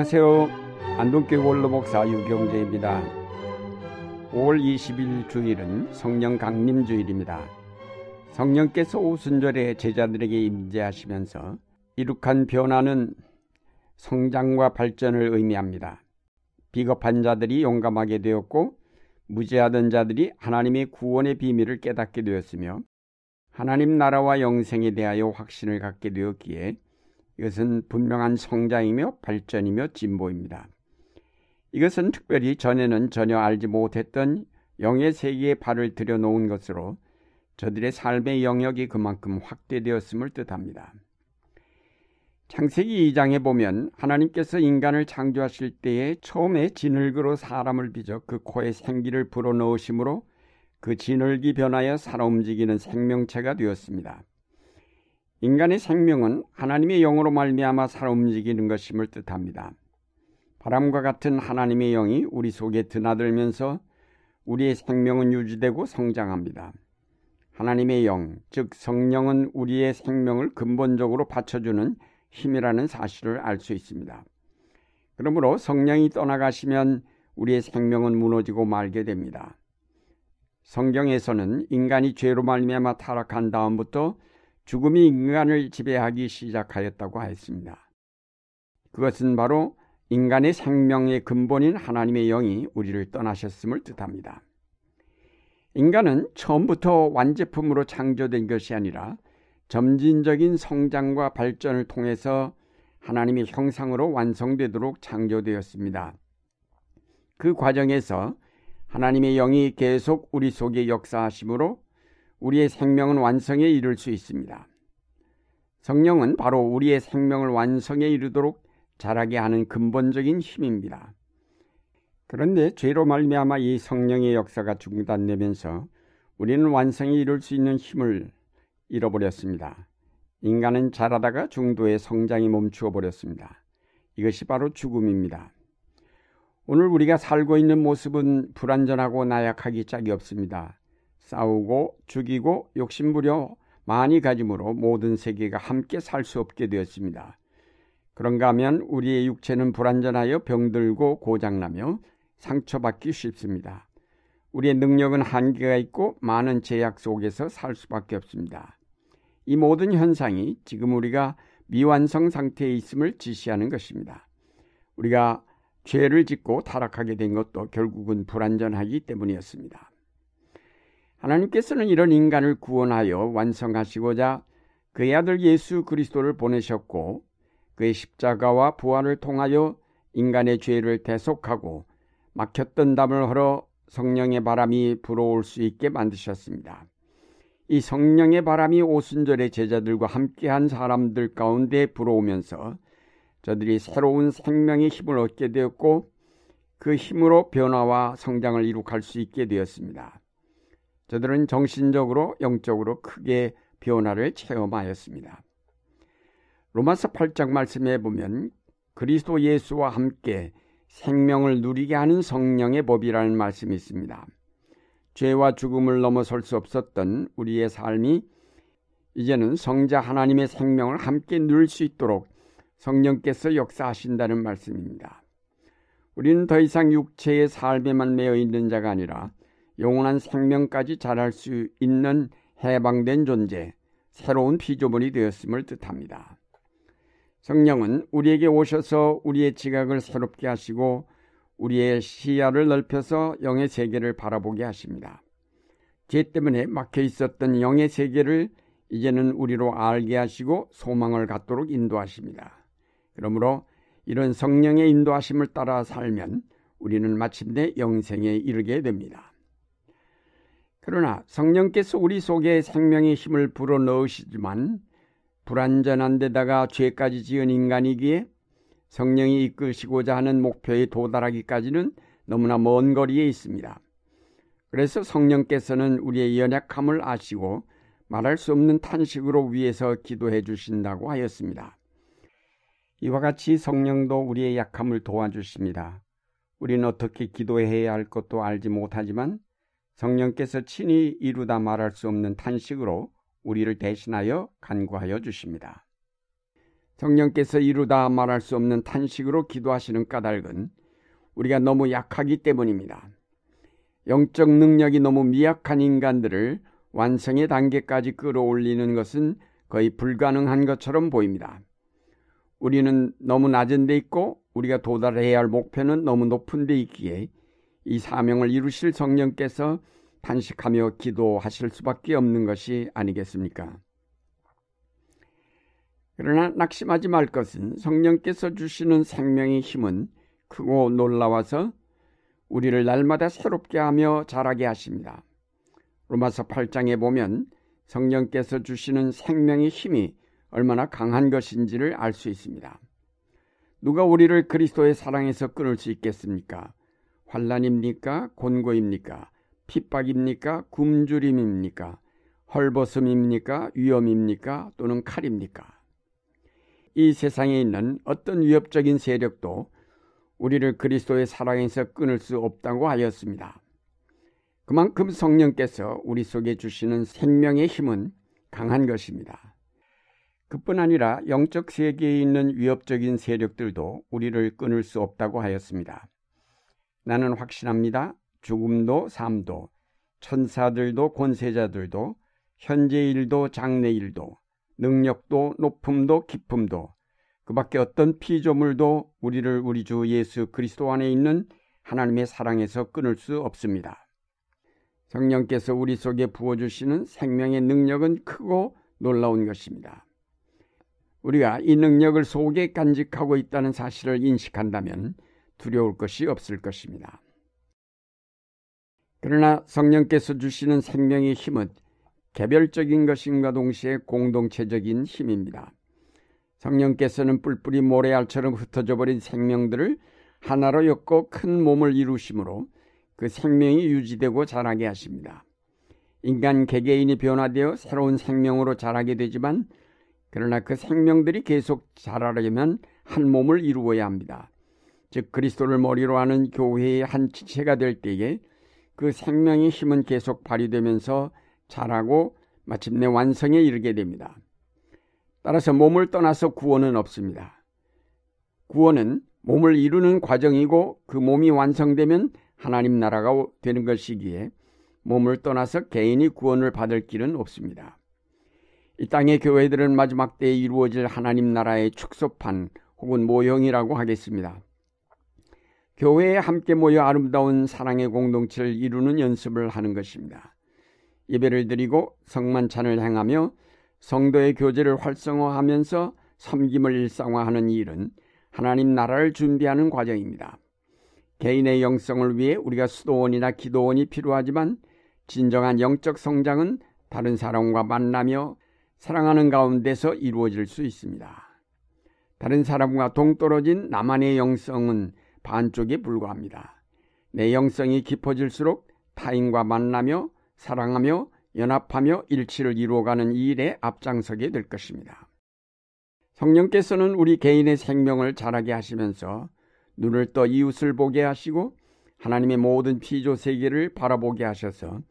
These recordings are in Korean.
안녕하세요. 안동교회 원로목사 유경재입니다. 5월 20일 주일은 성령 강림 주일입니다. 성령께서 오순절에 제자들에게 임재하시면서 이룩한 변화는 성장과 발전을 의미합니다. 비겁한 자들이 용감하게 되었고 무지하던 자들이 하나님의 구원의 비밀을 깨닫게 되었으며 하나님 나라와 영생에 대하여 확신을 갖게 되었기에 이것은 분명한 성장이며 발전이며 진보입니다. 이것은 특별히 전에는 전혀 알지 못했던 영의 세계에 발을 들여놓은 것으로 저들의 삶의 영역이 그만큼 확대되었음을 뜻합니다. 창세기 2장에 보면 하나님께서 인간을 창조하실 때에 처음에 진흙으로 사람을 빚어 그 코에 생기를 불어넣으심으로 그 진흙이 변하여 살아 움직이는 생명체가 되었습니다. 인간의 생명은 하나님의 영으로 말미암아 살아 움직이는 것임을 뜻합니다. 바람과 같은 하나님의 영이 우리 속에 드나들면서 우리의 생명은 유지되고 성장합니다. 하나님의 영, 즉 성령은 우리의 생명을 근본적으로 받쳐주는 힘이라는 사실을 알 수 있습니다. 그러므로 성령이 떠나가시면 우리의 생명은 무너지고 말게 됩니다. 성경에서는 인간이 죄로 말미암아 타락한 다음부터 죽음이 인간을 지배하기 시작하였다고 하였습니다. 그것은 바로 인간의 생명의 근본인 하나님의 영이 우리를 떠나셨음을 뜻합니다. 인간은 처음부터 완제품으로 창조된 것이 아니라 점진적인 성장과 발전을 통해서 하나님의 형상으로 완성되도록 창조되었습니다. 그 과정에서 하나님의 영이 계속 우리 속에 역사하심으로 우리의 생명은 완성에 이를 수 있습니다. 성령은 바로 우리의 생명을 완성에 이르도록 자라게 하는 근본적인 힘입니다. 그런데 죄로 말미암아 이 성령의 역사가 중단되면서 우리는 완성에 이룰 수 있는 힘을 잃어버렸습니다. 인간은 자라다가 중도에 성장이 멈추어 버렸습니다. 이것이 바로 죽음입니다. 오늘 우리가 살고 있는 모습은 불완전하고 나약하기 짝이 없습니다. 싸우고 죽이고 욕심부려 많이 가짐으로 모든 세계가 함께 살 수 없게 되었습니다. 그런가 하면 우리의 육체는 불완전하여 병들고 고장나며 상처받기 쉽습니다. 우리의 능력은 한계가 있고 많은 제약 속에서 살 수밖에 없습니다. 이 모든 현상이 지금 우리가 미완성 상태에 있음을 지시하는 것입니다. 우리가 죄를 짓고 타락하게 된 것도 결국은 불완전하기 때문이었습니다. 하나님께서는 이런 인간을 구원하여 완성하시고자 그의 아들 예수 그리스도를 보내셨고 그의 십자가와 부활을 통하여 인간의 죄를 대속하고 막혔던 담을 헐어 성령의 바람이 불어올 수 있게 만드셨습니다. 이 성령의 바람이 오순절의 제자들과 함께한 사람들 가운데 불어오면서 저들이 새로운 생명의 힘을 얻게 되었고 그 힘으로 변화와 성장을 이룩할 수 있게 되었습니다. 저들은 정신적으로 영적으로 크게 변화를 체험하였습니다. 로마서 8장 말씀에 보면 그리스도 예수와 함께 생명을 누리게 하는 성령의 법이라는 말씀이 있습니다. 죄와 죽음을 넘어설 수 없었던 우리의 삶이 이제는 성자 하나님의 생명을 함께 누릴 수 있도록 성령께서 역사하신다는 말씀입니다. 우리는 더 이상 육체의 삶에만 매여 있는 자가 아니라 영원한 생명까지 자랄 수 있는 해방된 존재, 새로운 피조물이 되었음을 뜻합니다. 성령은 우리에게 오셔서 우리의 지각을 새롭게 하시고 우리의 시야를 넓혀서 영의 세계를 바라보게 하십니다. 죄 때문에 막혀 있었던 영의 세계를 이제는 우리로 알게 하시고 소망을 갖도록 인도하십니다. 그러므로 이런 성령의 인도하심을 따라 살면 우리는 마침내 영생에 이르게 됩니다. 그러나 성령께서 우리 속에 생명의 힘을 불어넣으시지만 불완전한 데다가 죄까지 지은 인간이기에 성령이 이끄시고자 하는 목표에 도달하기까지는 너무나 먼 거리에 있습니다. 그래서 성령께서는 우리의 연약함을 아시고 말할 수 없는 탄식으로 위에서 기도해 주신다고 하였습니다. 이와 같이 성령도 우리의 약함을 도와주십니다. 우리는 어떻게 기도해야 할 것도 알지 못하지만 성령께서 친히 이루다 말할 수 없는 탄식으로 우리를 대신하여 간구하여 주십니다. 성령께서 이루다 말할 수 없는 탄식으로 기도하시는 까닭은 우리가 너무 약하기 때문입니다. 영적 능력이 너무 미약한 인간들을 완성의 단계까지 끌어올리는 것은 거의 불가능한 것처럼 보입니다. 우리는 너무 낮은 데 있고 우리가 도달해야 할 목표는 너무 높은 데 있기에 이 사명을 이루실 성령께서 탄식하며 기도하실 수밖에 없는 것이 아니겠습니까? 그러나 낙심하지 말 것은 성령께서 주시는 생명의 힘은 크고 놀라워서 우리를 날마다 새롭게 하며 자라게 하십니다. 로마서 8장에 보면 성령께서 주시는 생명의 힘이 얼마나 강한 것인지를 알 수 있습니다. 누가 우리를 그리스도의 사랑에서 끊을 수 있겠습니까? 환란입니까? 곤고입니까? 핍박입니까? 굶주림입니까? 헐벗음입니까? 위험입니까? 또는 칼입니까? 이 세상에 있는 어떤 위협적인 세력도 우리를 그리스도의 사랑에서 끊을 수 없다고 하였습니다. 그만큼 성령께서 우리 속에 주시는 생명의 힘은 강한 것입니다. 그뿐 아니라 영적 세계에 있는 위협적인 세력들도 우리를 끊을 수 없다고 하였습니다. 나는 확신합니다. 죽음도 삶도 천사들도 권세자들도 현재 일도 장래 일도 능력도 높음도 깊음도 그 밖에 어떤 피조물도 우리를 우리 주 예수 그리스도 안에 있는 하나님의 사랑에서 끊을 수 없습니다. 성령께서 우리 속에 부어주시는 생명의 능력은 크고 놀라운 것입니다. 우리가 이 능력을 속에 간직하고 있다는 사실을 인식한다면 두려울 것이 없을 것입니다. 그러나 성령께서 주시는 생명의 힘은 개별적인 것인가 동시에 공동체적인 힘입니다. 성령께서는 뿔뿔이 모래알처럼 흩어져 버린 생명들을 하나로 엮고 큰 몸을 이루심으로 그 생명이 유지되고 자라게 하십니다. 인간 개개인이 변화되어 새로운 생명으로 자라게 되지만 그러나 그 생명들이 계속 자라려면 한 몸을 이루어야 합니다. 즉 그리스도를 머리로 하는 교회의 한 지체가 될 때에 그 생명의 힘은 계속 발휘되면서 자라고 마침내 완성에 이르게 됩니다. 따라서 몸을 떠나서 구원은 없습니다. 구원은 몸을 이루는 과정이고 그 몸이 완성되면 하나님 나라가 되는 것이기에 몸을 떠나서 개인이 구원을 받을 길은 없습니다. 이 땅의 교회들은 마지막 때에 이루어질 하나님 나라의 축소판 혹은 모형이라고 하겠습니다. 교회에 함께 모여 아름다운 사랑의 공동체를 이루는 연습을 하는 것입니다. 예배를 드리고 성만찬을 행하며 성도의 교제를 활성화하면서 섬김을 일상화하는 일은 하나님 나라를 준비하는 과정입니다. 개인의 영성을 위해 우리가 수도원이나 기도원이 필요하지만 진정한 영적 성장은 다른 사람과 만나며 사랑하는 가운데서 이루어질 수 있습니다. 다른 사람과 동떨어진 나만의 영성은 반쪽에 불과합니다. 내 영성이 깊어질수록 타인과 만나며 사랑하며 연합하며 일치를 이루어가는 이 일에 앞장서게 될 것입니다. 성령께서는 우리 개인의 생명을 자라게 하시면서 눈을 떠 이웃을 보게 하시고 하나님의 모든 피조 세계를 바라보게 하셔서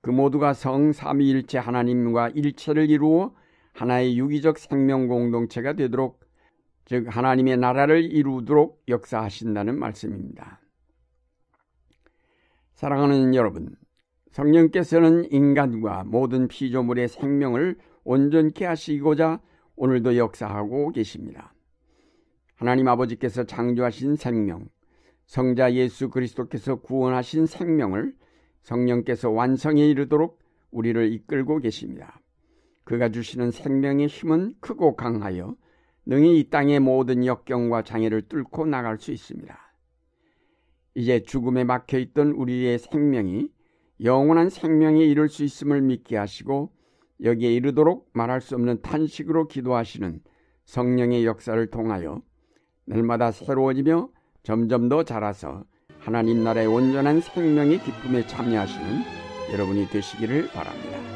그 모두가 성 삼위일체 하나님과 일체를 이루어 하나의 유기적 생명 공동체가 되도록 즉 하나님의 나라를 이루도록 역사하신다는 말씀입니다. 사랑하는 여러분, 성령께서는 인간과 모든 피조물의 생명을 온전케 하시고자 오늘도 역사하고 계십니다. 하나님 아버지께서 창조하신 생명, 성자 예수 그리스도께서 구원하신 생명을 성령께서 완성에 이르도록 우리를 이끌고 계십니다. 그가 주시는 생명의 힘은 크고 강하여 능히 이 땅의 모든 역경과 장애를 뚫고 나갈 수 있습니다. 이제 죽음에 막혀 있던 우리의 생명이 영원한 생명에 이를 수 있음을 믿게 하시고 여기에 이르도록 말할 수 없는 탄식으로 기도하시는 성령의 역사를 통하여 날마다 새로워지며 점점 더 자라서 하나님 나라의 온전한 생명의 기쁨에 참여하시는 여러분이 되시기를 바랍니다.